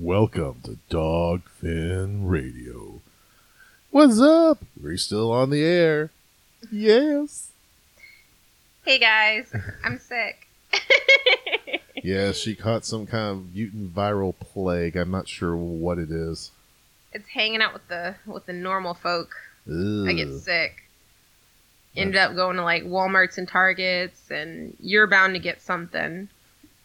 Welcome to Dogfin Radio. What's up? We're still on the air. Yes. Hey guys, I'm sick. Yeah, she caught some kind of mutant viral plague. I'm not sure what it is. it's hanging out with the with the normal folk. I get sick. Ended up going to like Walmarts and Targets, and you're bound to get something.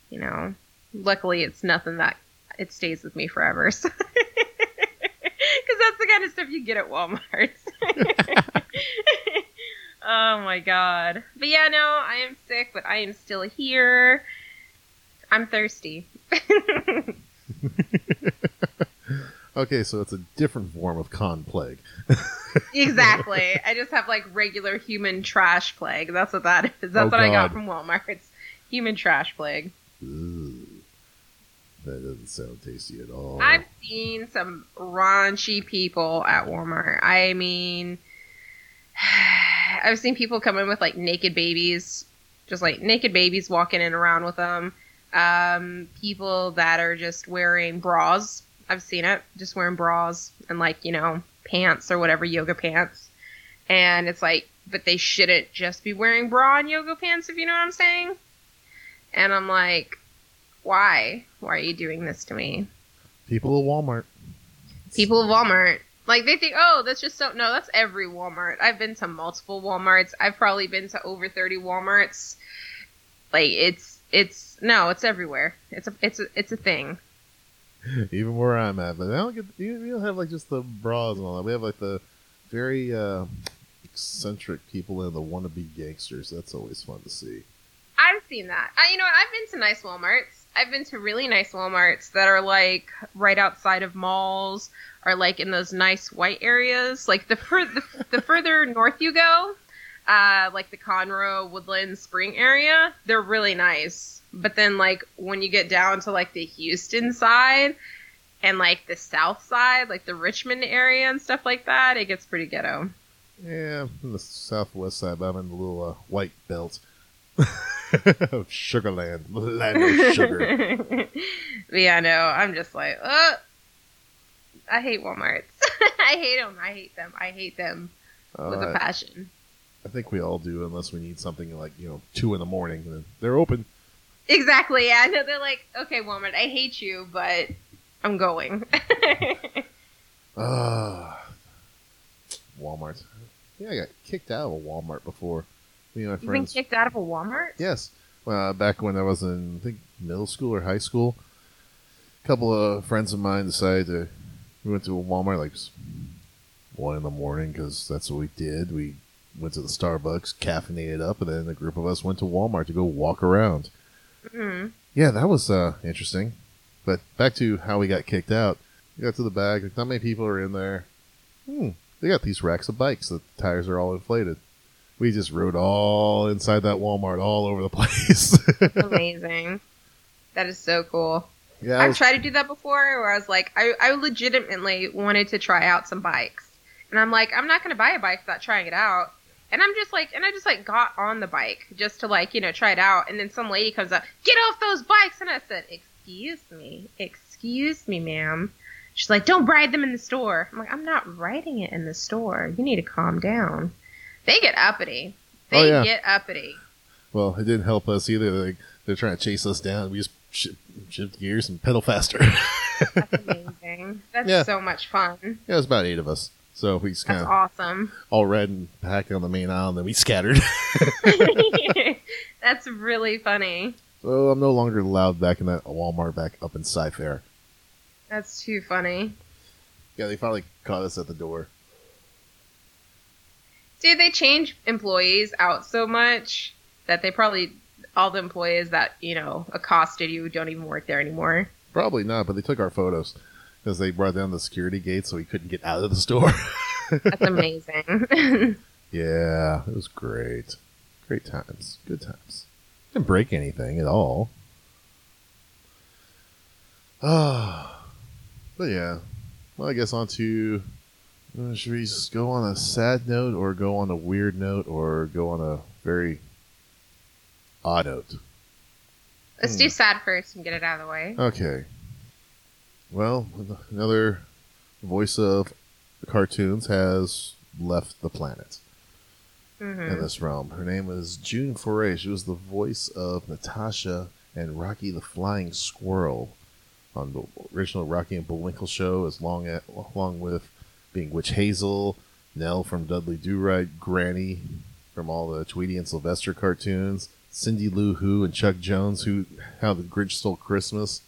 You know, luckily it's nothing that it stays with me forever. So. Because that's the kind of stuff you get at Walmart. oh my god. But yeah, no, I am sick, but I am still here. I'm thirsty. Okay, so it's a different form of con plague. exactly. I just have like regular human trash plague. That's what that is. That's Oh, what I got from Walmart. It's human trash plague. Ugh. That doesn't sound tasty at all. I've seen some raunchy people at Walmart. I mean, I've seen people come in with like naked babies, just like naked babies walking in around with them. Um, people that are just wearing bras. I've seen it, just wearing bras and like, you know, pants or whatever, yoga pants. And it's like, but they shouldn't just be wearing bra and yoga pants, if you know what I'm saying. And I'm like, why? Why are you doing this to me? People at Walmart. people of Walmart. Like they think, oh, that's just so. No, that's every Walmart. I've been to multiple WalMarts. I've probably been to over thirty WalMarts. Like it's it's no, it's everywhere. It's a it's a it's a thing. Even where I'm at, but I don't get. You, we don't have like just the bras and all that. We have like the very uh, eccentric people and the wannabe gangsters. That's always fun to see. I've seen that. I, you know what? I've been to nice WalMarts. I've been to really nice WalMarts that are like right outside of malls, or like in those nice white areas. Like the fur- the, the further north you go, uh, like the Conroe, Woodland, Spring area, they're really nice. But then like when you get down to like the Houston side and like the South side, like the Richmond area and stuff like that, it gets pretty ghetto. Yeah, from the southwest side, but I'm in the little uh, white belt of Sugarland, land of sugar. but yeah, no, I'm just like, uh, I hate Walmarts. I hate them. I hate them. I hate them with Uh, a passion. I think we all do, unless we need something like you know two in the morning. Then they're open. Exactly. Yeah. No, they're like, okay, Walmart, I hate you, but I'm going. Ah, Walmart. Yeah, I got kicked out of a Walmart before. Me and my You've been kicked out of a Walmart? Yes. Uh, back when I was in, I think, middle school or high school, a couple of friends of mine decided to. We went to a Walmart like one in the morning because that's what we did. We went to the Starbucks, caffeinated up, and then a group of us went to Walmart to go walk around. hmm Yeah, that was uh, interesting. But back to how we got kicked out. We got to the bag. Like, not many people are in there. Hmm. They got these racks of bikes. The tires are all inflated. We just rode all inside that Walmart, all over the place. Amazing. That is so cool. yeah, I I've was- tried to do that before where I was like, I, I legitimately wanted to try out some bikes. And I'm like, I'm not going to buy a bike without trying it out. And I'm just like, and I just like got on the bike just to like, you know, try it out. And then some lady comes up, get off those bikes. And I said, excuse me, excuse me, ma'am. She's like, don't ride them in the store. I'm like, I'm not riding it in the store. You need to calm down. They get uppity. Oh, they Oh, yeah. get uppity. well, it didn't help us either. Like, they're trying to chase us down. We just shift, shift gears and pedal faster. That's amazing. That's Yeah. so much fun. yeah, it was about eight of us. So we just kind of awesome. all red and packed on the main aisle, and then we scattered. That's really funny. so I'm no longer allowed back in that Walmart back up in Cy-Fair. That's too funny. Yeah, they finally caught us at the door. Dude, they change employees out so much that they probably all the employees that, you know, accosted you don't even work there anymore. Probably not, but they took our photos because they brought down the security gate so we couldn't get out of the store. That's amazing. yeah, it was great. Great times. Good times. Didn't break anything at all. Ah, but yeah. Well, I guess on to. Should we just go on a sad note, or go on a weird note, or go on a very odd note? Let's do sad first and get it out of the way. Okay. Well, another voice of cartoons has left the planet hmm in this realm. Her name is June Foray. She was the voice of Natasha and Rocky the Flying Squirrel on the original Rocky and Bullwinkle show, as long at, along with being Witch Hazel, Nell from Dudley Do Right, Granny from all the Tweety and Sylvester cartoons, Cindy Lou Who and Chuck Jones, who How the Grinch Stole Christmas,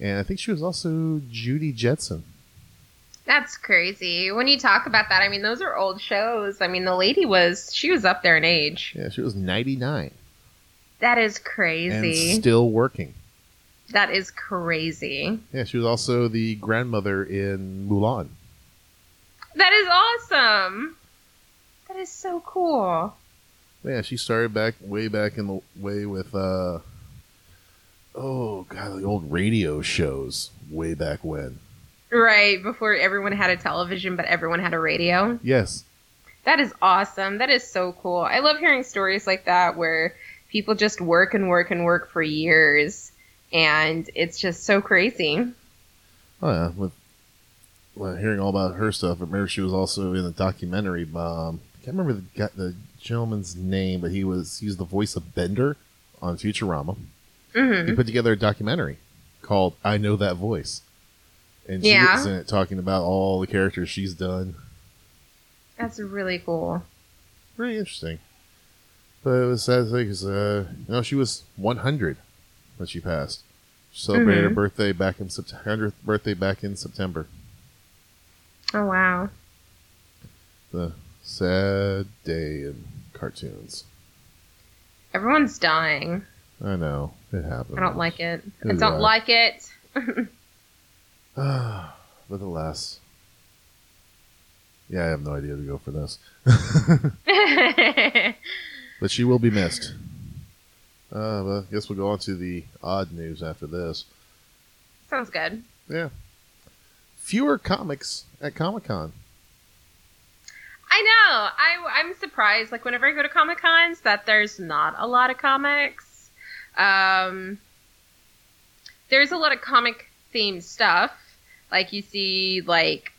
and I think she was also Judy Jetson. That's crazy. When you talk about that, I mean, those are old shows. I mean, the lady was, she was up there in age. Yeah, she was 99 That is and crazy. still working. that is crazy. Yeah, she was also the grandmother in Mulan. That is awesome. That is so cool. Yeah, she started back way back in the way with uh oh god, the old radio shows way back when. Right, before everyone had a television, but everyone had a radio. Yes. That is awesome. That is so cool. I love hearing stories like that where people just work and work and work for years. And it's just so crazy. Oh yeah, with well, hearing all about her stuff. I remember she was also in the documentary. Um, I can't remember the guy, the gentleman's name, but he was he was the voice of Bender on Futurama. hmm He put together a documentary called "I Know That Voice," and she Yeah. was in it talking about all the characters she's done. That's really cool. Really interesting. But it was sad because uh, you know she was 100 when she passed. She celebrated her Mhm. birthday back in September. 100th birthday back in September. Oh, wow. The sad day in cartoons. Everyone's dying. I know it happens. I don't like it. I don't like it. but alas, yeah, I have no idea to go for this. But she will be missed. Uh, but I guess we'll go on to the odd news after this. Sounds good. Yeah. Fewer comics at Comic Con. I know. I, I'm surprised. Like whenever I go to Comic Cons, that there's not a lot of comics. Um, there's a lot of comic themed stuff. Like you see, like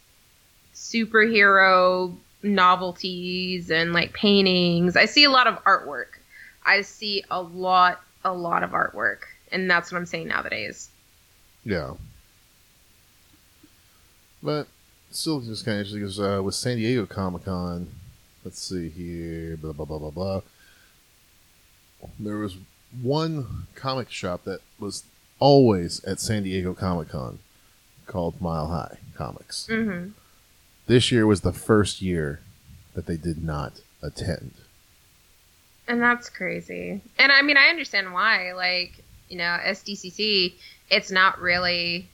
superhero novelties and like paintings. I see a lot of artwork. I see a lot, a lot of artwork, and that's what I'm saying nowadays. Yeah. But still just kind of interesting because uh, with San Diego Comic Con, let's see here, blah, blah, blah, blah, blah. There was one comic shop that was always at San Diego Comic Con called Mile High Comics. Mm-hmm. This year was the first year that they did not attend. And that's crazy. And I mean, I understand why. Like, you know, SDCC, it's not really.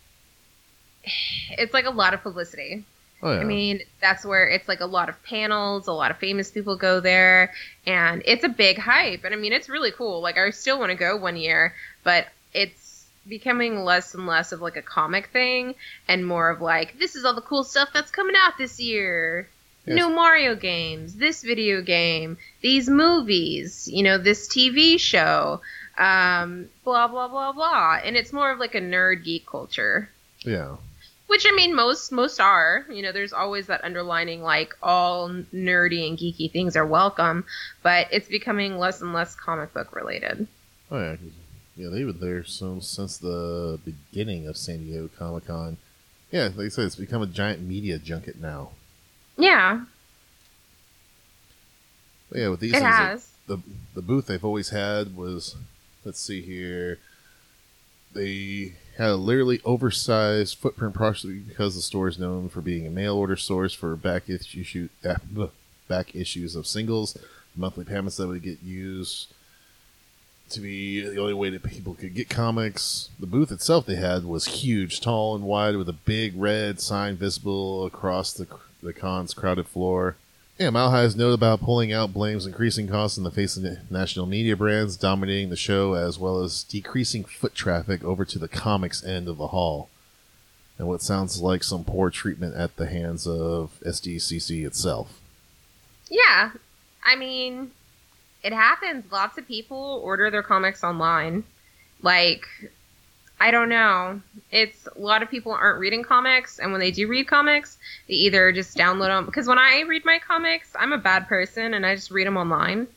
It's like a lot of publicity. Oh, yeah. I mean, that's where it's like a lot of panels, a lot of famous people go there, and it's a big hype. And I mean, it's really cool. Like, I still want to go one year, but it's becoming less and less of like a comic thing and more of like, this is all the cool stuff that's coming out this year. Yes. New Mario games, this video game, these movies, you know, this TV show, um, blah, blah, blah, blah. And it's more of like a nerd geek culture. yeah. Which I mean, most most are. You know, there's always that underlining like all nerdy and geeky things are welcome, but it's becoming less and less comic book related. Oh yeah, yeah, they were there so since the beginning of San Diego Comic Con. Yeah, like I said, it's become a giant media junket now. Yeah, But yeah, with these it things, like, has. the the booth they've always had was, let's see here, they had a literally oversized footprint, partially because the store is known for being a mail order source for back issue uh, back issues of singles, monthly payments that would get used to be the only way that people could get comics. The booth itself they had was huge, tall and wide, with a big red sign visible across the the con's crowded floor. Yeah, Mile High's note about pulling out blames increasing costs in the face of national media brands dominating the show, as well as decreasing foot traffic over to the comics end of the hall, and what sounds like some poor treatment at the hands of SDCC itself. Yeah, I mean, it happens. Lots of people order their comics online. Like, I don't know. It's a lot of people aren't reading comics, and when they do read comics, they either just download them. Because when I read my comics, I'm a bad person, and I just read them online.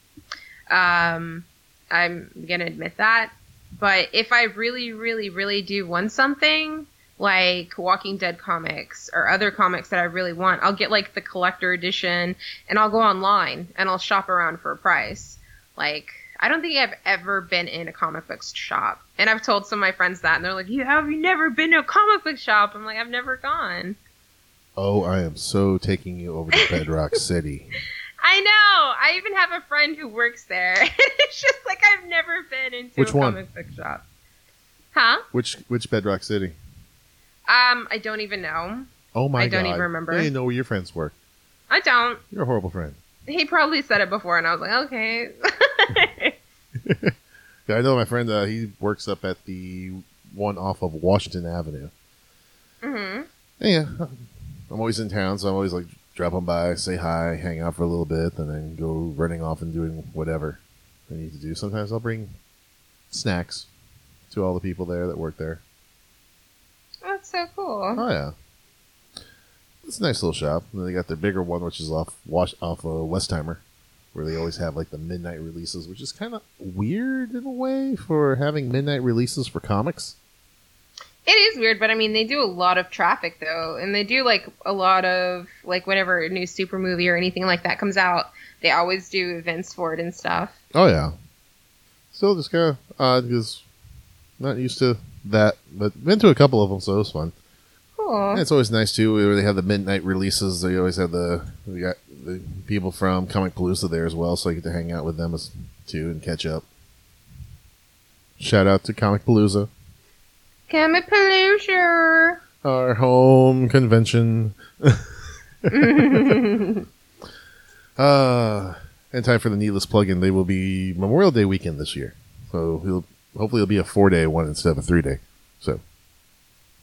Um, I'm gonna admit that. But if I really, really, really do want something, like Walking Dead comics or other comics that I really want, I'll get like the collector edition, and I'll go online and I'll shop around for a price. Like I don't think I've ever been in a comic book shop. And I've told some of my friends that, and they're like, "You have you never been to a comic book shop?" I'm like, "I've never gone." Oh, I am so taking you over to Bedrock City. I know. I even have a friend who works there. it's just like I've never been into Which a one? comic book shop. Huh? Which which Bedrock City? Um, I don't even know. Oh my I don't god! even remember. I didn't know where your friends work. I don't. You're a horrible friend. He probably said it before, and I was like, okay. Yeah, I know my friend. Uh, he works up at the one off of Washington Avenue. Mm-hmm. Yeah, I'm always in town, so I'm always like dropping by, say hi, hang out for a little bit, and then go running off and doing whatever I need to do. Sometimes I'll bring snacks to all the people there that work there. That's so cool. Oh yeah, it's a nice little shop. And then they got their bigger one, which is off Wash off of Westheimer, where they always have like the midnight releases, which is kind of weird in a way for having midnight releases for comics. It is weird, but I mean, they do a lot of traffic though, and they do like a lot of like whenever a new super movie or anything like that comes out, they always do events for it and stuff. Oh yeah. Still just kind of odd because not used to that, but been to a couple of them, so it was fun. Cool. And it's always nice too. Where they have the midnight releases. They always have the we got the people from Comic Palooza there as well, so I get to hang out with them as too and catch up. Shout out to Comic Palooza, Comic Palooza. our home convention. Uh, in time for the needless plug-in, they will be Memorial Day weekend this year. So he'll, hopefully it'll be a four-day one instead of a three-day. So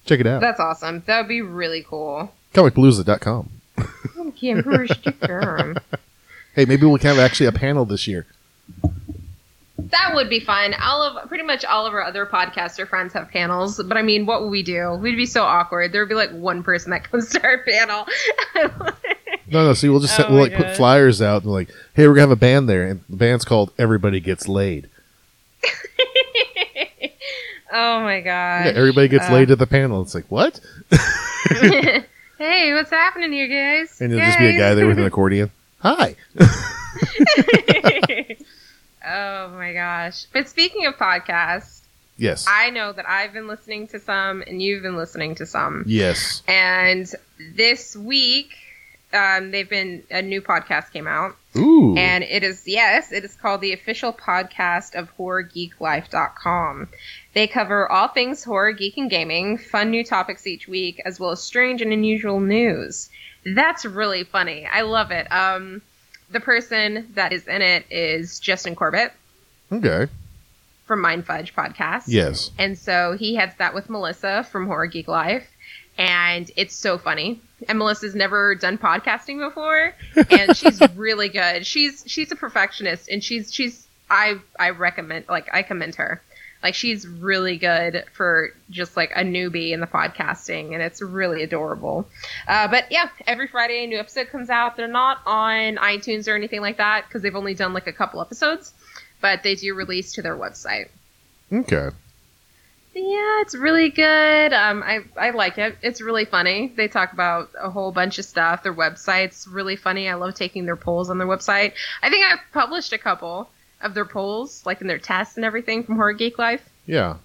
check it out. That's awesome. That would be really cool. ComicPalooza.com. Kim First. Hey, maybe we can have actually a panel this year. That would be fun. All of pretty much all of our other podcaster friends have panels, but I mean, what would we do? We'd be so awkward. There would be like one person that comes to our panel. No, no. See, we'll just Oh we'll my like put God. flyers out and like, hey, we're gonna have a band there, and the band's called Everybody Gets Laid. oh my god. Yeah, everybody gets Uh, laid at the panel. It's like what? Hey, what's happening here, guys? And there'll just be a guy there with an accordion. Hi. oh my gosh. But speaking of podcasts, Yes. I know that I've been listening to some and you've been listening to some. Yes. And this week, um, they've been a new podcast came out, Ooh. and it is yes, it is called the official podcast of HorrorGeekLife.com. They cover all things horror, geek, and gaming, fun new topics each week, as well as strange and unusual news. That's really funny. I love it. Um, the person that is in it is Justin Corbett okay. from Mind Fudge podcast. Yes. And so he heads that with Melissa from Horror Geek Life. And it's so funny. And Melissa's never done podcasting before. And she's really good. She's she's a perfectionist and she's she's I I recommend like I commend her. Like she's really good for just like a newbie in the podcasting and it's really adorable. Uh, but yeah, every Friday a new episode comes out. They're not on iTunes or anything like that because they've only done like a couple episodes, but they do release to their website. Okay. Yeah, it's really good. Um, I I like it. It's really funny. They talk about a whole bunch of stuff. Their website's really funny. I love taking their polls on their website. I think I've published a couple of their polls, like in their tests and everything from Horror Geek Life. Yeah.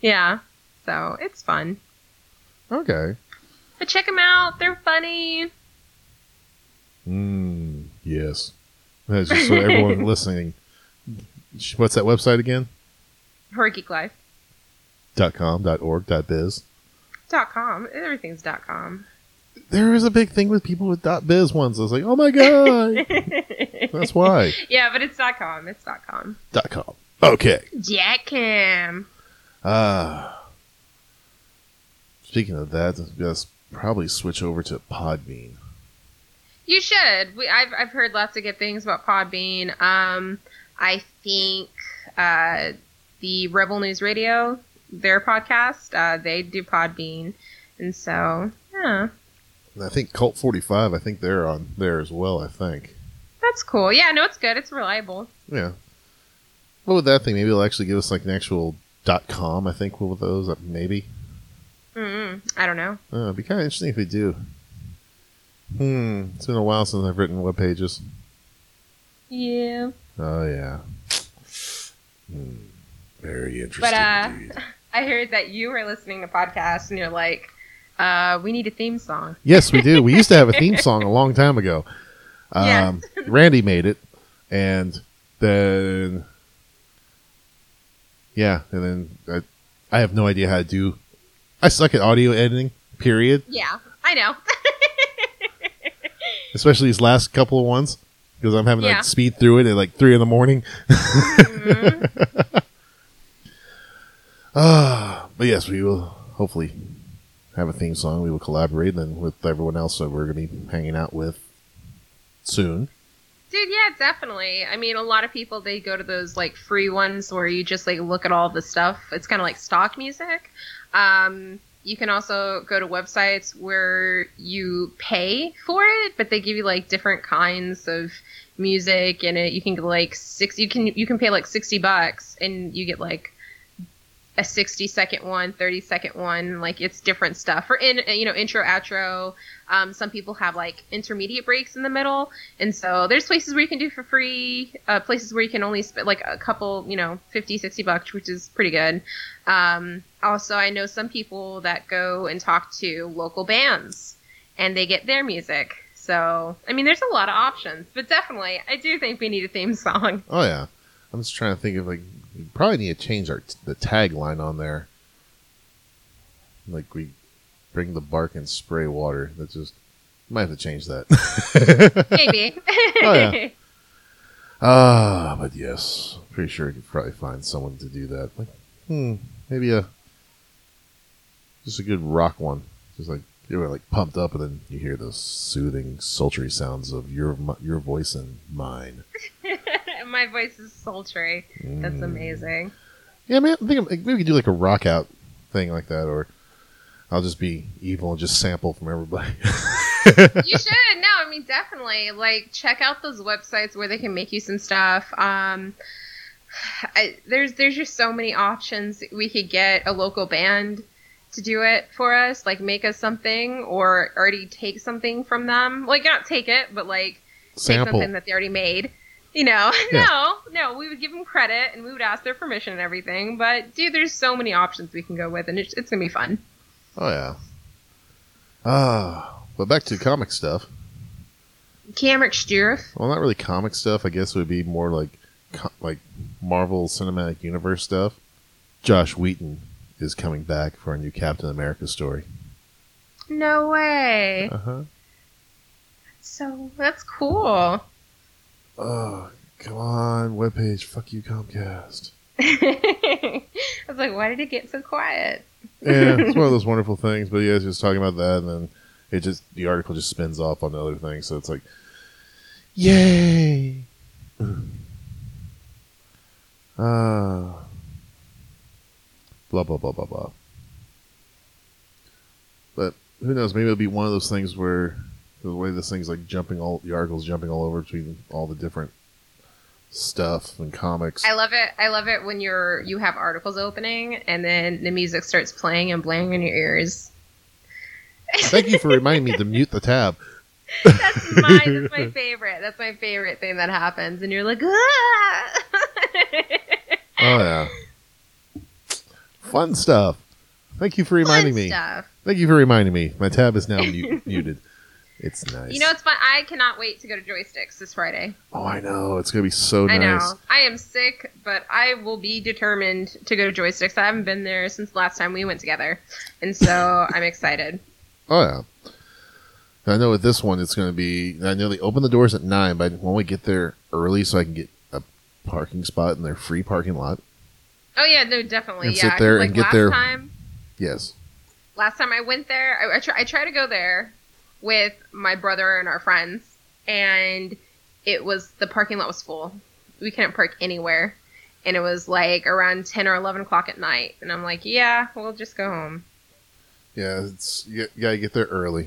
Yeah, so it's fun. Okay. But check them out. They're funny. Mm, yes. That's just so everyone listening. What's that website again? Horror Geek Life. Dot com, dot org, dot biz. Dot com. Everything's dot com. There is a big thing with people with dot biz ones. I was like, oh my god. That's why. Yeah, but it's dot com. It's dot com. Dot com. Okay. Jack Cam. Ah. speaking of that, let's probably switch over to Podbean. You should. We, I've I've heard lots of good things about Podbean. Um, I think uh, the Rebel News Radio their podcast. Uh, they do Podbean, and so yeah, And I think Cult 45, I think they're on there as well, I think. that's cool. Yeah, no, it's good. It's reliable. Yeah. What would that thing? Maybe it'll actually give us like an actual dot .com, I think, with those. uh, Maybe. mm I don't know. Uh, it'd be kind of interesting if they do. Hmm. It's been a while since I've written web pages. Yeah. Oh, yeah. Hmm. Very interesting. But uh. I heard that you were listening to podcasts, and you're like, uh, "We need a theme song." Yes, we do. We used to have a theme song a long time ago. Um, Randy made it, and then yeah, and then I, I have no idea how to do. I suck at audio editing. Period. Yeah, I know. Especially these last couple of ones because I'm having to Yeah. like speed through it at like three in the morning. Mhm. Ah, but yes, we will hopefully have a theme song. We will collaborate then with everyone else that we're going to be hanging out with soon. Dude, yeah, definitely. I mean, a lot of people they go to those like free ones where you just like look at all the stuff. It's kind of like stock music. Um, you can also go to websites where you pay for it, but they give you like different kinds of music, and it you can like six. You can you can pay like sixty bucks, and you get like a 60 second one 30 second one like it's different stuff. For in you know intro outro um, some people have like intermediate breaks in the middle and so there's places where you can do for free uh, places where you can only spend like a couple you know 50 60 bucks which is pretty good. Um, also i know some people that go and talk to local bands and they get their music. So i mean there's a lot of options but definitely i do think we need a theme song. Oh yeah, I'm just trying to think of like we probably need to change our the tagline on there. Like we bring the bark and spray water. That just might have to change that. maybe Oh, yeah. Ah, but yes, pretty sure you could probably find someone to do that. Like, hmm, maybe a just a good rock one. Just like you were like pumped up, and then you hear those soothing, sultry sounds of your your voice and mine. my voice is sultry. That's Mm. Amazing. Yeah, man. I think maybe we could do like a rock out thing like that, or I'll just be evil and just sample from everybody. you should. No i mean definitely. Like check out those websites where they can make you some stuff. Um I, there's there's just so many options we could get a local band to do it for us like make us something or already take something from them. Like not take it but like take something that they already made you know Yeah. no no we would give them credit and we would ask their permission and everything but dude there's so many options we can go with and it's, it's gonna be fun Oh yeah. Ah, but back to comic stuff. Cameron Stuart. Well, not really comic stuff. I guess it would be more like co- like Marvel Cinematic Universe stuff. Joss Whedon is coming back for a new Captain America story. No way. Uh huh. So that's cool. Oh, come on, webpage. Fuck you, Comcast. I was like, why did it get so quiet? Yeah, it's one of those wonderful things. But yeah, it's just talking about that, and then it just the article just spins off on the other thing. So it's like, yay! Ah, blah blah blah blah blah. But who knows? Maybe it'll be one of those things where the way this thing's like jumping all the articles jumping all over between all the different stuff and comics. I love it. I love it when you're you have articles opening and then the music starts playing and blaring in your ears. Thank you for reminding me to mute the tab. That's my that's my favorite. That's my favorite thing that happens, and you're like, ah! Oh yeah. Fun stuff. Thank you for reminding Fun me. Stuff. Thank you for reminding me. My tab is now mute, muted. It's nice. You know, it's fun. I cannot wait to go to Joysticks this Friday. oh, I know. It's gonna be so I nice. know. I am sick, but I will be determined to go to Joysticks. I haven't been there since the last time we went together, and so I'm excited. Oh yeah. I know with this one, it's gonna be. I know they open the doors at nine, but when we get there early, so I can get a parking spot in their free parking lot. Oh yeah, no, definitely. And yeah, sit there like and get last their- time. Yes. Last time I went there, I, I, try, I try to go there with my brother and our friends, and it was the parking lot was full. We couldn't park anywhere, and it was like around 10 or 11 o'clock at night. And I'm like, yeah, we'll just go home. Yeah, it's you, you gotta get there early.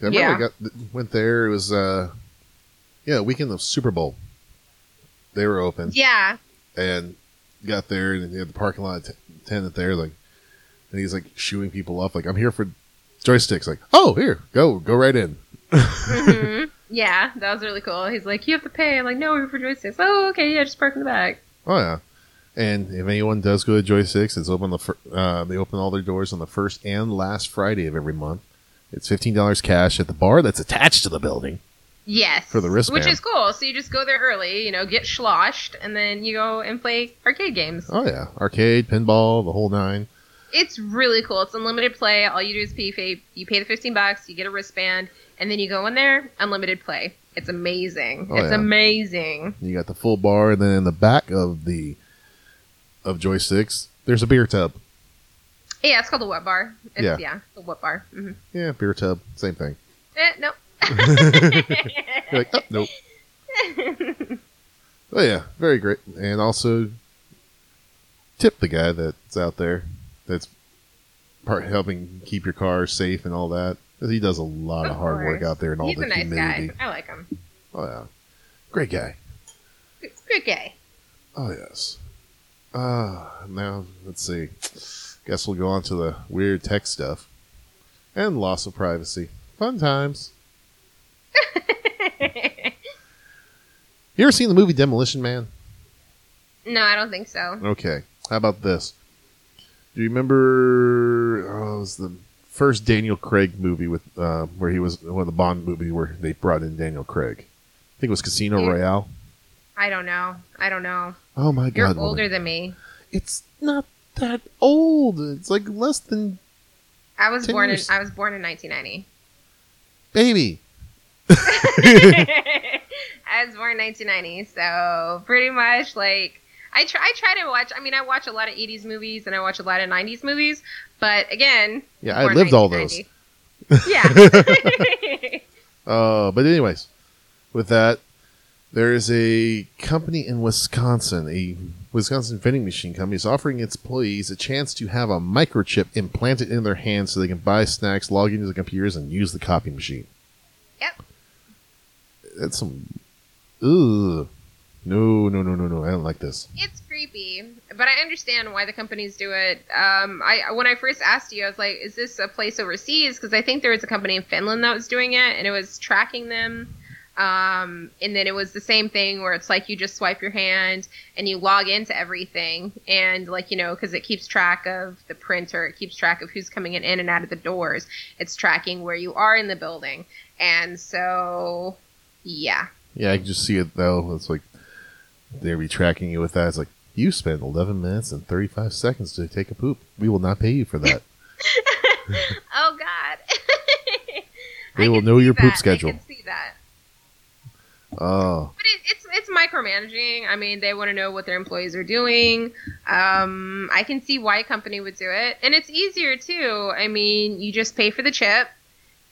I remember Yeah. I got went there. It was uh, yeah, weekend of Super Bowl. They were open Yeah. and got there and they had the parking lot attendant there like, and he's like shooing people off like I'm here for joysticks. Like oh here go go right in. hmm Yeah, that was really cool. He's like, you have to pay. I'm like, no, we're for joysticks. Oh, okay, yeah, just park in the back. Oh yeah. And if anyone does go to Joysticks, it's open the fir- uh, they open all their doors on the first and last Friday of every month. It's fifteen dollars cash at the bar that's attached to the building. Yes. For the wristband. Which is cool. So you just go there early, you know, get sloshed, and then you go and play arcade games. Oh yeah, arcade, pinball, the whole nine. It's really cool. It's unlimited play. All you do is pay, you pay the 15 bucks, you get a wristband, and then you go in there, unlimited play. It's amazing. Oh, it's yeah. amazing. You got the full bar, and then in the back of the of joysticks, there's a beer tub. Yeah, it's called the wet bar. It's, Yeah. yeah. the wet bar. hmm Yeah, beer tub, same thing. Eh, nope. You're like, oh, nope. Oh yeah, very great, and also tip the guy that's out there that's part helping keep your car safe and all that. He does a lot of, Of hard work out there and all He's the a nice humidity. guy. I like him. Oh yeah, great guy. Good guy. Oh yes. Uh now let's see. Guess we'll go on to the weird tech stuff and loss of privacy. Fun times. You ever seen the movie Demolition Man? no, I don't think so. Okay. How about this? Do you remember? Oh, it was the first Daniel Craig movie with uh, where he was one of the Bond movie where they brought in Daniel Craig. I think it was Casino Yeah. Royale. I don't know. I don't know. Oh my god. You're woman. older than me. It's not that old. It's like less than I was born years. in I was born in 1990. baby. I was born in 1990, so pretty much like I try. I try to watch. I mean, I watch a lot of 80s movies and I watch a lot of 90s movies. But again, Yeah, I lived all those. Yeah. Uh, but anyways, with that, there is a company in Wisconsin, a Wisconsin vending machine company, is offering its employees a chance to have a microchip implanted in their hands so they can buy snacks, log into the computers, and use the copy machine. Yep. That's some. Ugh. No, no, no, no, no. I don't like this. it's creepy, but I understand why the companies do it. Um, I when I first asked you, I was like, "Is this a place overseas?" Because I think there was a company in Finland that was doing it, and it was tracking them. Um, and then it was the same thing where it's like you just swipe your hand and you log into everything, and like you know, because it keeps track of the printer, it keeps track of who's coming in and out of the doors. It's tracking where you are in the building, and so yeah, Yeah, I can just see it though. It's like they'll be tracking you with that. It's like you spent 11 minutes and 35 seconds to take a poop. We will not pay you for that. oh God. They I will know your poop schedule. I can see that. Oh, But it, it's it's micromanaging. I mean, they want to know what their employees are doing. Um, I can see why a company would do it, and it's easier too. I mean, you just pay for the chip,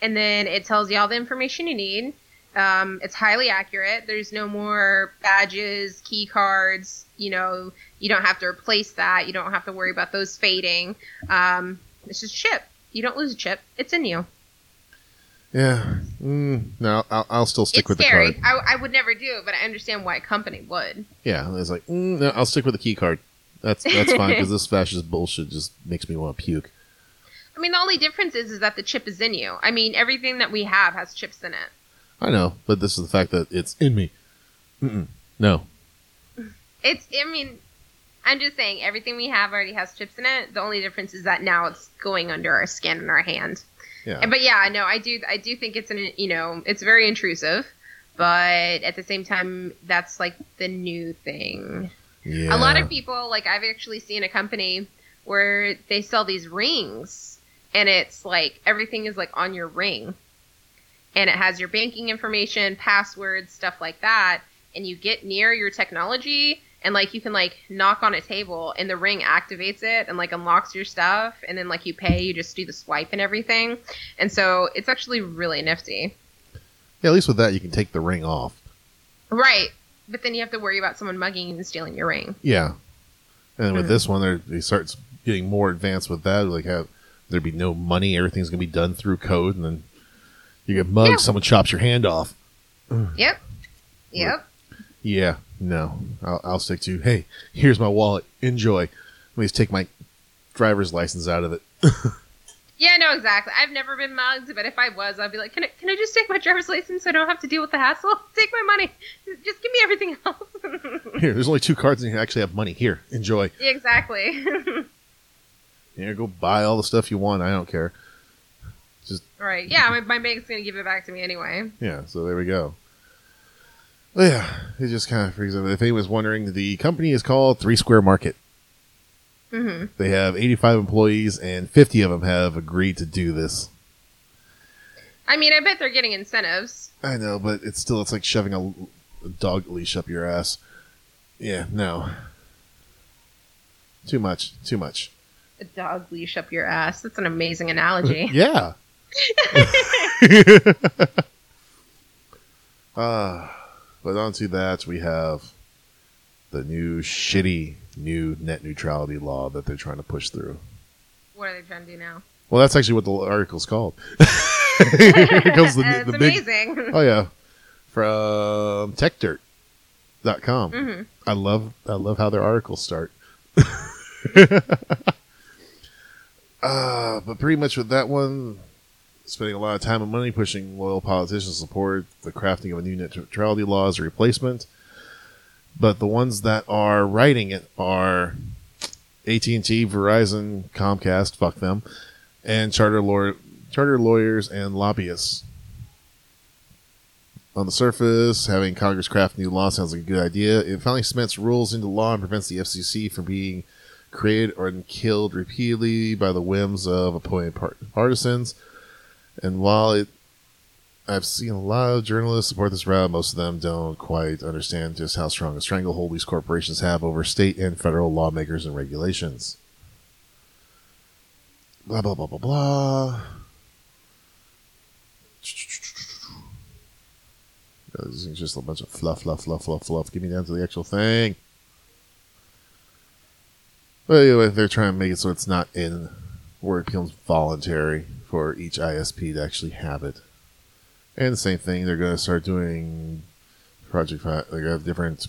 and then it tells you all the information you need. Um, it's highly accurate. There's no more badges, key cards. You know, you don't have to replace that. You don't have to worry about those fading. Um, it's just a chip. You don't lose a chip. It's in you. yeah. Mm, no, I'll, I'll still stick it's with scary. the card. I, I would never do it, but I understand why a company would. Yeah, it's like mm, no, I'll stick with the key card. That's that's fine because this fascist bullshit just makes me want to puke. I mean, the only difference is, is that the chip is in you. I mean, everything that we have has chips in it. I know, but this is the fact that it's in me. Mm-mm. No, It's, I mean, I'm just saying, everything we have already has chips in it. The only difference is that now it's going under our skin and our hand. yeah, But yeah, no, I do, I do think it's an, you know, it's very intrusive. But at the same time, that's like the new thing. yeah. A lot of people, like I've actually seen a company where they sell these rings, and it's like everything is like on your ring, and it has your banking information, passwords, stuff like that. And you get near your technology, and like you can like knock on a table, and the ring activates it and like unlocks your stuff, and then like you pay, you just do the swipe and everything. And so it's actually really nifty. yeah. At least with that, you can take the ring off. Right. But then you have to worry about someone mugging you and stealing your ring. Yeah. And with Mhm. this one, they're, they start getting more advanced with that. Like, have there'd be no money. Everything's going to be done through code. And then you get mugged, Yeah. someone chops your hand off. Yep. Yep. Yeah, no. I'll, I'll stick to, hey, here's my wallet. Enjoy. Let me just take my driver's license out of it. Yeah, no, exactly. I've never been mugged, but if I was, I'd be like, can I, can I just take my driver's license so I don't have to deal with the hassle? Take my money. Just give me everything else. Here, there's only two cards and you actually have money. Here, enjoy. exactly. Here, go buy all the stuff you want. I don't care. Right. Yeah, my, my bank's to give it back to me anyway. Yeah, so there we go. Well, yeah, it just kind of freaks out. If anyone's wondering, the company is called Three Square Market. hmm They have 85 employees, and 50 of them have agreed to do this. I mean, I bet they're getting incentives. I know, but it's still it's like shoving a, a dog leash up your ass. Yeah, no. Too much, too much. A dog leash up your ass. That's an amazing analogy. Yeah. Uh, but onto that, we have the new shitty new net neutrality law that they're trying to push through. what are they trying to do now? Well, that's actually what the article's called. Comes the, it's the big. amazing. Oh yeah, from TechDirt.com. hmm I love I love how their articles start. uh, but pretty much with that one, spending a lot of time and money pushing loyal politicians to support the crafting of a new net neutrality law as a replacement. But the ones that are writing it are AT&T, Verizon, Comcast, fuck them, and charter law- charter lawyers and lobbyists. On the surface, having Congress craft new law sounds like a good idea. It finally cements rules into law and prevents the FCC from being created or killed repeatedly by the whims of appointed par- partisans. And while it, I've seen a lot of journalists support this route, most of them don't quite understand just how strong a stranglehold these corporations have over state and federal lawmakers and regulations. Blah blah blah blah blah. This is just a bunch of fluff, fluff, fluff, fluff, fluff. Get me down to the actual thing. But anyway, they're trying to make it so it's not in where it becomes voluntary for each ISP to actually have it. And the same thing, they're going to start doing project. They're going to have different.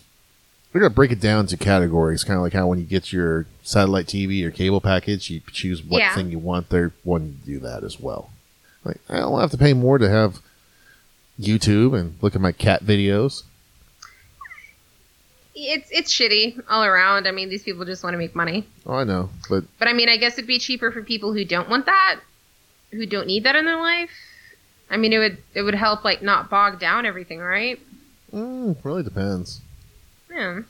They're going to break it down to categories, kind of like how when you get your satellite TV or cable package, you choose what Yeah. thing you want. They're wanting to do that as well. Like I don't have to pay more to have YouTube and look at my cat videos. It's it's shitty all around. I mean, these people just want to make money. Oh, I know, but But I mean, I guess it'd be cheaper for people who don't want that, who don't need that in their life. I mean, it would it would help like not bog down everything, right? mm, really depends. Yeah.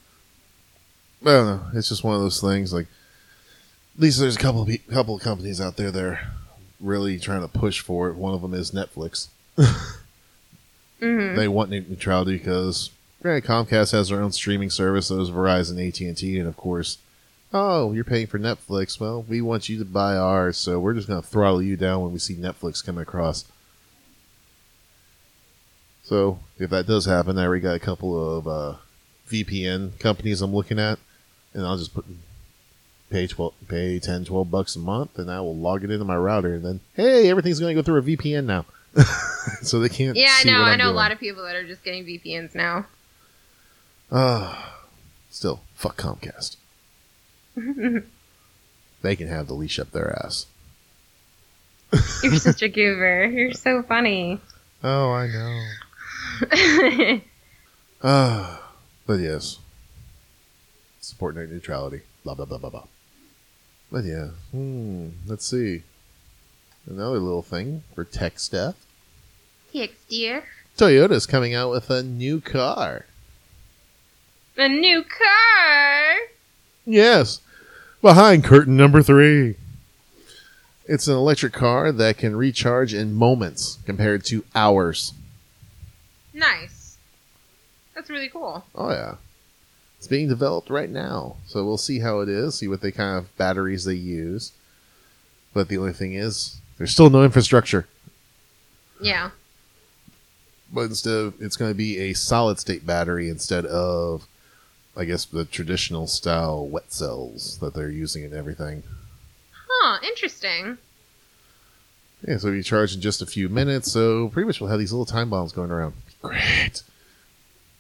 I don't know. It's just one of those things. Like, at least there's a couple of pe- couple of companies out there that are really trying to push for it. One of them is Netflix. hmm They want net neutrality because granted, Comcast has their own streaming service. So does Verizon, AT and T, and of course, oh, you're paying for Netflix. Well, we want you to buy ours, so we're just going to throttle you down when we see Netflix coming across. So if that does happen, I already got a couple of uh, VPN companies I'm looking at, and I'll just put pay 12, pay 10, 12 bucks a month, and I will log it into my router, and then hey, everything's going to go through a VPN now, so they can't. Yeah, I know. I know a lot of people that are just getting VPNs now. Ah, still, fuck Comcast. They can have the leash up their ass. You're such a goober. You're so funny. Oh, I know. Ah, but yes, support net neutrality. Blah blah blah blah blah. But yeah, hmm. Let's see. Another little thing for tech stuff. Kicks, dear. Toyota's coming out with a new car. A new car. Yes. Behind curtain number three. It's an electric car that can recharge in moments compared to hours. Nice. That's really cool. Oh, yeah. It's being developed right now. So we'll see how it is, see what they kind of batteries they use. But the only thing is, there's still no infrastructure. Yeah. but instead of it's going to be a solid state battery instead of, I guess, the traditional style wet cells that they're using in everything. Huh, interesting. Yeah, so you charge in just a few minutes. So pretty much we'll have these little time bombs going around. Great.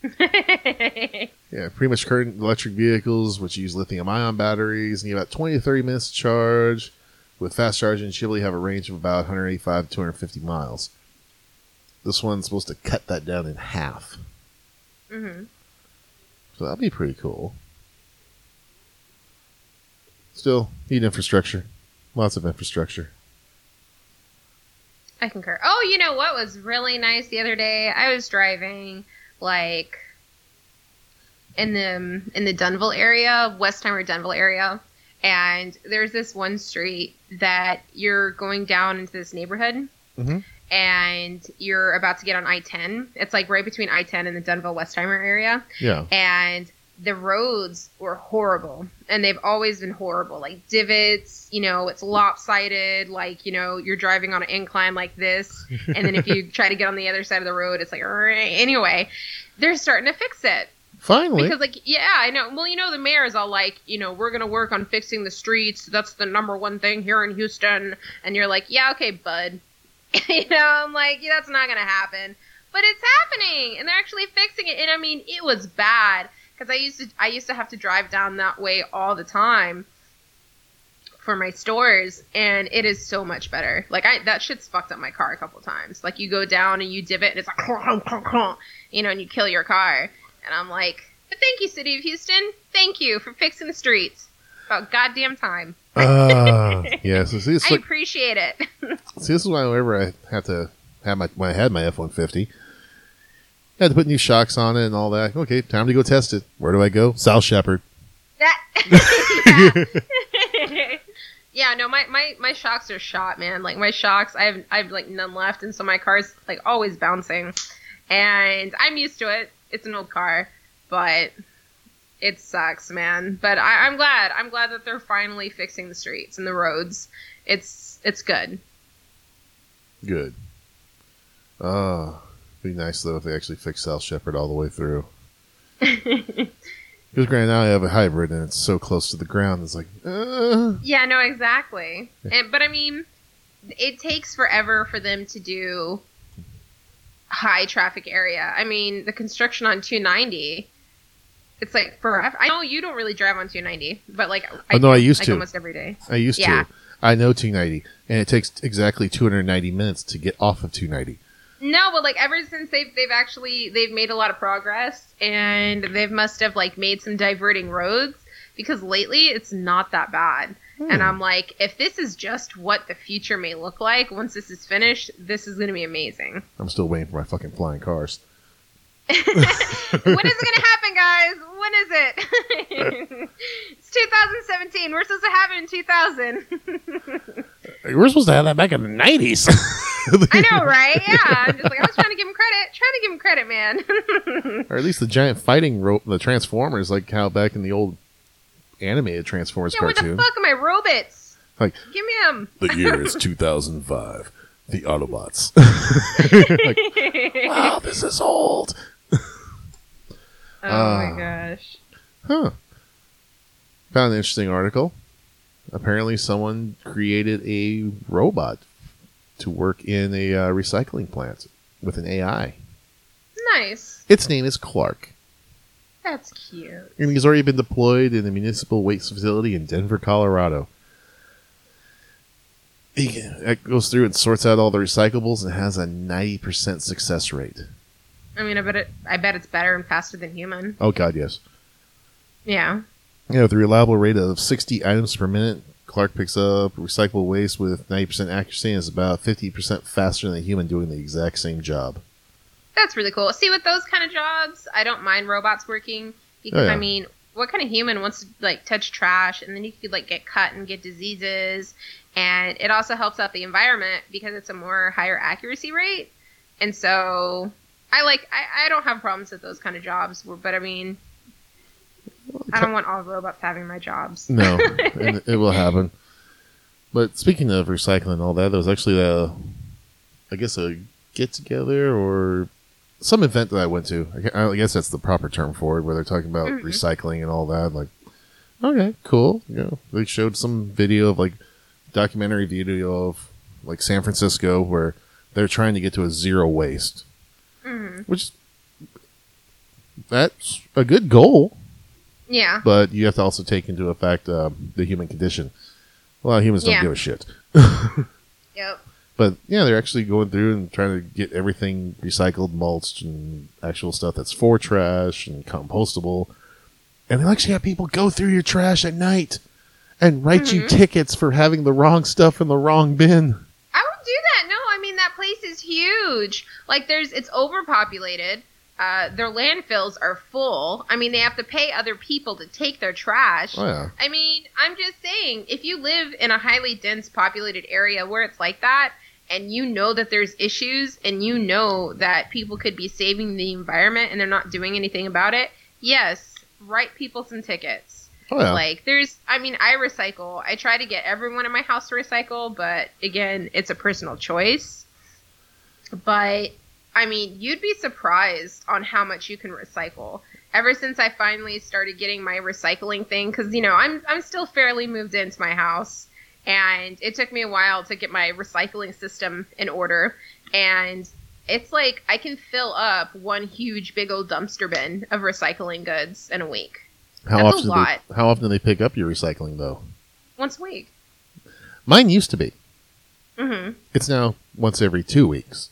Yeah, pretty much current electric vehicles, which use lithium ion batteries, need about 20 to 30 minutes to charge. With fast charging, you should really have a range of about 185 to 250 miles. This one's supposed to cut that down in half. hmm So that'd be pretty cool. Still, need infrastructure. Lots of infrastructure. I concur. Oh, you know what was really nice the other day? I was driving like in the in the Dunvale area, Westheimer Dunvale area, and there's this one street that you're going down into this neighborhood, Mhm. And you're about to get on I-10. It's like right between I-10 and the Dunvale Westheimer area, Yeah. and the roads were horrible and they've always been horrible. Like divots you know it's lopsided. Like you know you're driving on an incline like this and then if you try to get on the other side of the road it's like anyway they're starting to fix it. Finally. because like yeah i know. Well you know the mayor is all like you know we're gonna work on fixing the streets. That's the number one thing here in houston. And you're like yeah okay bud you know i'm like yeah, that's not gonna happen. But it's happening and they're actually fixing it and i mean it was bad because i used to i used to have to drive down that way all the time for my stores and it is so much better. Like i that shit's fucked up my car a couple times. Like you go down and you divot and it's like you know and you kill your car. And i'm like but thank you city of houston. Thank you for fixing the streets about goddamn time Ah, yeah. So see, it's i like, appreciate it see, this is why whenever I have to have my when I had my F one fifty, I had to put new shocks on it and all that. Okay, time to go test it. Where do I go? South Shepherd. that yeah. yeah no my, my my shocks are shot man like my shocks i have i have like none left and so my car's like always bouncing and i'm used to it it's an old car but it sucks man but I, i'm glad i'm glad that they're finally fixing the streets and the roads it's it's good Good. Ah, be nice though if they actually fix South Shepherd all the way through. Because granted, now I have a hybrid and it's so close to the ground. It's like, uh, Yeah, no, exactly. And, but I mean, it takes forever for them to do high traffic area. I mean, the construction on 290, it's like forever. I know you don't really drive on 290, but like Oh, no, I used like to. almost every day. I used Yeah. to. I know 290, and it takes exactly 290 minutes to get off of 290. No, but like ever since they've they've actually they've made a lot of progress and they've must have like made some diverting roads because lately it's not that bad. And Hmm. I'm like, if this is just what the future may look like once this is finished, this is going to be amazing. I'm still waiting for my fucking flying cars. when is it going to happen, guys? When is it? it's 2017. We're supposed to have it in 2000. We're supposed to have that back in the 90s. I know, right? Yeah. I'm just like, I was trying to give him credit. Trying to give him credit, man. or at least the giant fighting rope, the Transformers, like how back in the old animated Transformers yeah, where the cartoon. fuck are my robots? Like- give me them. The year is 2005. The Autobots. like, wow, this is old. Oh Ah. my gosh. Huh. Found an interesting article. Apparently, someone created a robot to work in a uh, recycling plant with an AI. Nice. Its name is Clark. That's cute. And he's already been deployed in a municipal waste facility in Denver, Colorado. He it goes through and sorts out all the recyclables and has a 90% success rate. I mean, I bet it. I bet it's better and faster than human. Oh, God, yes. Yeah. Yeah, with a reliable rate of 60 items per minute, Clark picks up recyclable waste with 90% accuracy and is about 50% faster than a human doing the exact same job. That's really cool. See, with those kind of jobs, I don't mind robots working because Oh, yeah. I mean, what kind of human wants to like touch trash and then you could like get cut and get diseases, and it also helps out the environment because it's a more higher accuracy rate, and so I like I, I don't have problems with those kind of jobs, but I mean, I don't want all robots having my jobs. No, and it will happen. But speaking of recycling and all that, there was actually a, I guess a get together or some event that I went to. I guess that's the proper term for it, where they're talking about Mhm. recycling and all that. Like, okay, cool. You know, they showed some video of like documentary video of like San Francisco where they're trying to get to a zero waste, hmm which that's a good goal, Yeah. but you have to also take into effect uh, the human condition. A lot of humans don't Yeah. give a shit. Yep. But yeah, they're actually going through and trying to get everything recycled, mulched, and actual stuff that's for trash and compostable. And they'll actually have people go through your trash at night and write you Mhm. tickets for having the wrong stuff in the wrong bin. I would do that. No, I mean that place is huge. Like there's it's overpopulated. Uh, their landfills are full. I mean, they have to pay other people to take their trash. Oh yeah, I mean, I'm just saying, if you live in a highly dense populated area where it's like that, and you know that there's issues, and you know that people could be saving the environment and they're not doing anything about it, yes, write people some tickets. oh yeah. Like, there's, I mean, I recycle. I try to get everyone in my house to recycle, but again, it's a personal choice. But, I mean, you'd be surprised on how much you can recycle. Ever since I finally started getting my recycling thing, because, you know, I'm, I'm still fairly moved into my house, and it took me a while to get my recycling system in order. And it's like I can fill up one huge, big old dumpster bin of recycling goods in a week. how that's often? They, how often do they pick up your recycling though? Once a week. Mine used to be. hmm It's now once every two weeks.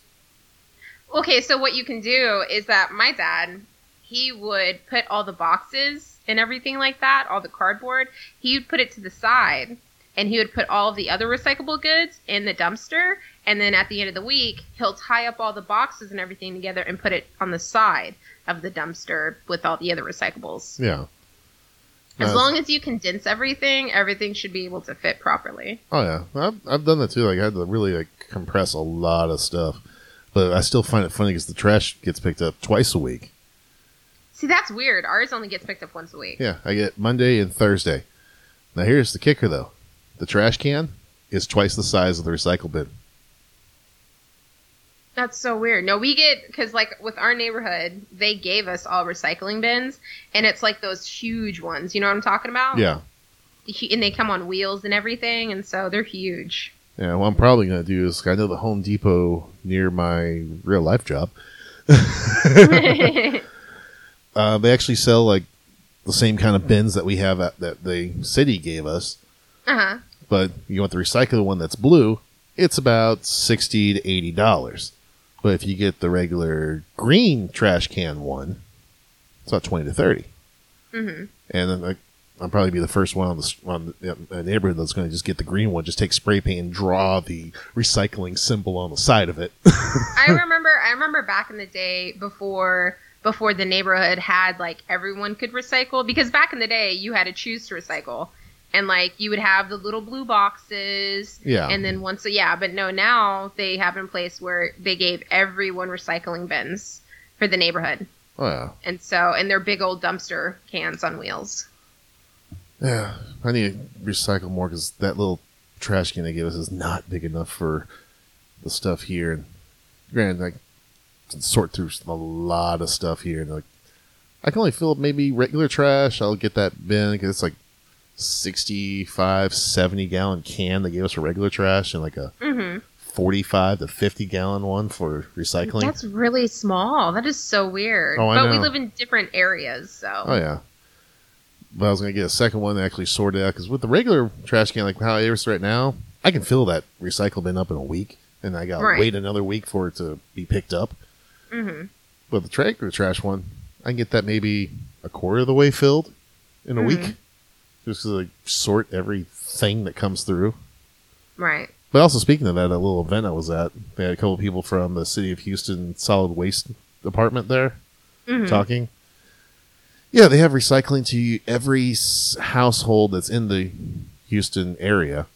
Okay, so what you can do is that my dad, he would put all the boxes and everything like that, all the cardboard, he would put it to the side and he would put all of the other recyclable goods in the dumpster and then at the end of the week, he'll tie up all the boxes and everything together and put it on the side of the dumpster with all the other recyclables. Yeah. As Uh, long as you condense everything, everything should be able to fit properly. Oh yeah, I've I've done that too. Like I had to really like compress a lot of stuff, but I still find it funny because the trash gets picked up twice a week. See, that's weird. Ours only gets picked up once a week. Yeah, I get Monday and Thursday. Now here's the kicker though: the trash can is twice the size of the recycle bin. That's so weird. No, we get because like with our neighborhood, they gave us all recycling bins, and it's like those huge ones. You know what I'm talking about? Yeah, And they come on wheels and everything, and so they're huge. Yeah. What I'm probably gonna do is I know the Home Depot near my real life job. uh they actually sell like the same kind of bins that we have at, that the city gave us. huh. but you want the recycled one that's blue, it's about sixty to eighty dollars. But if you get the regular green trash can one, it's about twenty to thirty. hmm And then like, I'll probably be the first one on the on the neighborhood that's going to just get the green one. Just take spray paint and draw the recycling symbol on the side of it. I remember. I remember back in the day before before the neighborhood had like everyone could recycle because back in the day you had to choose to recycle. And like you would have the little blue boxes, Yeah. And then once, a yeah, but no, now they have in place where they gave everyone recycling bins for the neighborhood, oh yeah, and so and they're big old dumpster cans on wheels. Yeah. I need to recycle more because that little trash can they give us is not big enough for the stuff here. And granted, I can sort through a lot of stuff here, and like I can only fill up maybe regular trash. I'll get that bin because it's like 65, 70 gallon can they gave us for regular trash, and like a hmm 45 to 50 gallon one for recycling. That's really small. That is so weird. Oh, I but we live in different areas, so Oh yeah. But I was gonna get a second one that actually sorted out because with the regular trash can, like how it is right now, I can fill that recycle bin up in a week, and I got to Right. wait another week for it to be picked up. hmm But the regular trash one, I can get that maybe a quarter of the way filled in a Mhm. week, just to like sort everything that comes through. right. But also speaking of that, a little event I was at, they had a couple of people from the city of Houston solid waste department there hmm talking. Yeah, they have recycling to every s- household that's in the Houston area.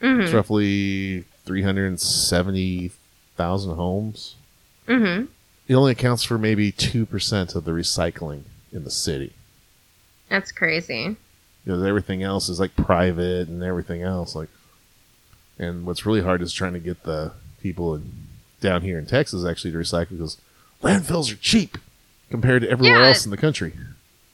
hmm It's roughly 370,000 homes. hmm It only accounts for maybe 2% of the recycling in the city. That's crazy. Because everything else is like private and everything else. Like, And what's really hard is trying to get the people in, down here in Texas actually to recycle because landfills are cheap compared to everywhere Yeah. else in the country.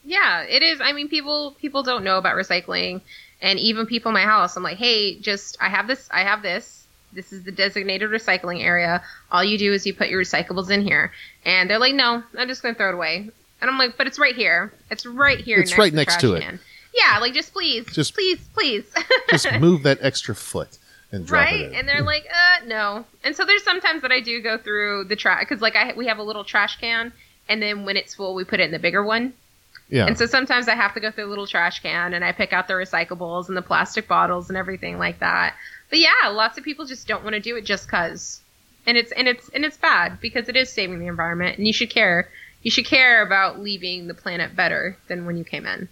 Yeah, it is. I mean, people people don't know about recycling, and even people in my house. I'm like, hey, just I have this. I have this. This is the designated recycling area. All you do is you put your recyclables in here, and they're like, no, I'm just gonna throw it away. And I'm like, but it's right here. It's right here. It's right next the to trash it. can. Yeah, like just please, Just- please, please. Just move that extra foot and drop right it in. and they're like uh no and so there's sometimes that i do go through the trash because like i we have a little trash can and then when it's full we put it in the bigger one yeah. and so sometimes i have to go through a little trash can and i pick out the recyclables and the plastic bottles and everything like that but yeah lots of people just don't want to do it just cuz and it's and it's and it's bad because it is saving the environment and you should care you should care about leaving the planet better than when you came in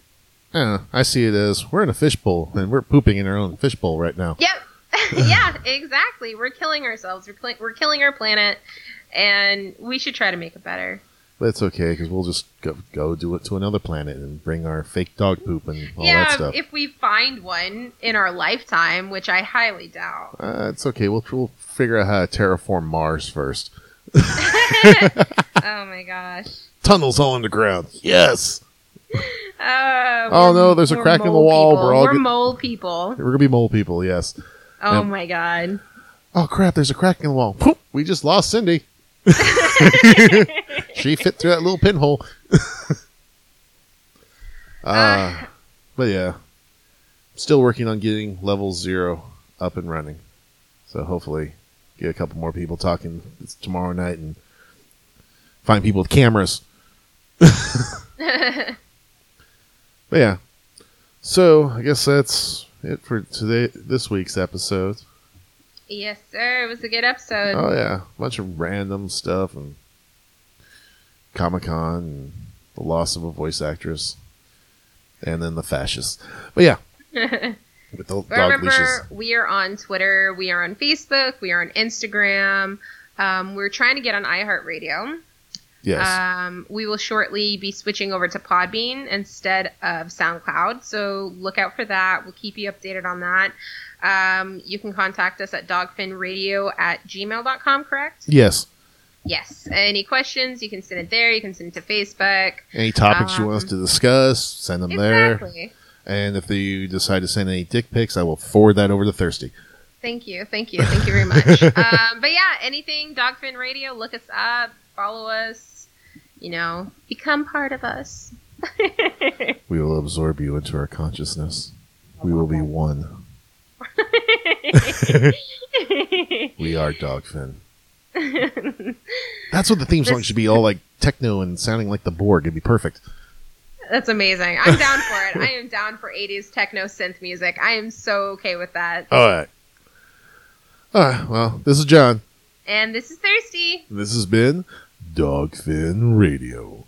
Yeah, I see it as we're in a fishbowl and we're pooping in our own fishbowl right now. Yep. yeah, exactly. We're killing ourselves. We're, cl- we're killing our planet, and we should try to make it better. But it's okay because we'll just go, go do it to another planet and bring our fake dog poop and all that yeah, stuff. if we find one in our lifetime, which I highly doubt. uh, it's okay. We'll, we'll figure out how to terraform Mars first. oh my gosh. Tunnels all underground. Yes. Uh, Oh, no, there's a crack in the wall. people. We're all We're get- mole people. We're gonna be mole people. Yes. Oh Yep. my god. Oh crap! There's a crack in the wall. Poop! We just lost Cindy. she fit through that little pinhole. uh, but yeah, still working on getting level zero up and running. So hopefully, get a couple more people talking this tomorrow night and find people with cameras. But yeah, so I guess that's it for today. This week's episode. yes, sir. It was a good episode. Oh yeah, a bunch of random stuff and Comic Con the loss of a voice actress, and then the fascists. But yeah, with the remember, leashes. we are on Twitter, we are on Facebook, we are on Instagram. Um, we're trying to get on iHeartRadio. Yes, Um, we will shortly be switching over to Podbean instead of SoundCloud, so look out for that. We'll keep you updated on that. Um, you can contact us at dogfinradio at gmail.com, correct? yes. Yes. Any questions, you can send it there. You can send it to Facebook. Any topics you want us Um, to discuss, send them there. Exactly. And if you decide to send any dick pics, I will forward that over to Thirsty. Thank you, thank you, thank you very much. um, but yeah, anything Dogfin Radio, look us up, follow us. You know, become part of us. We will absorb you into our consciousness. We will be one. We are Dogfin. That's what the theme song should be. All like techno and sounding like the Borg. It'd be perfect. That's amazing. I'm down for it. I am down for 80s techno synth music. I am so okay with that. All right. All right. Well, this is John. And this is Thirsty. This has been Dogfin Radio.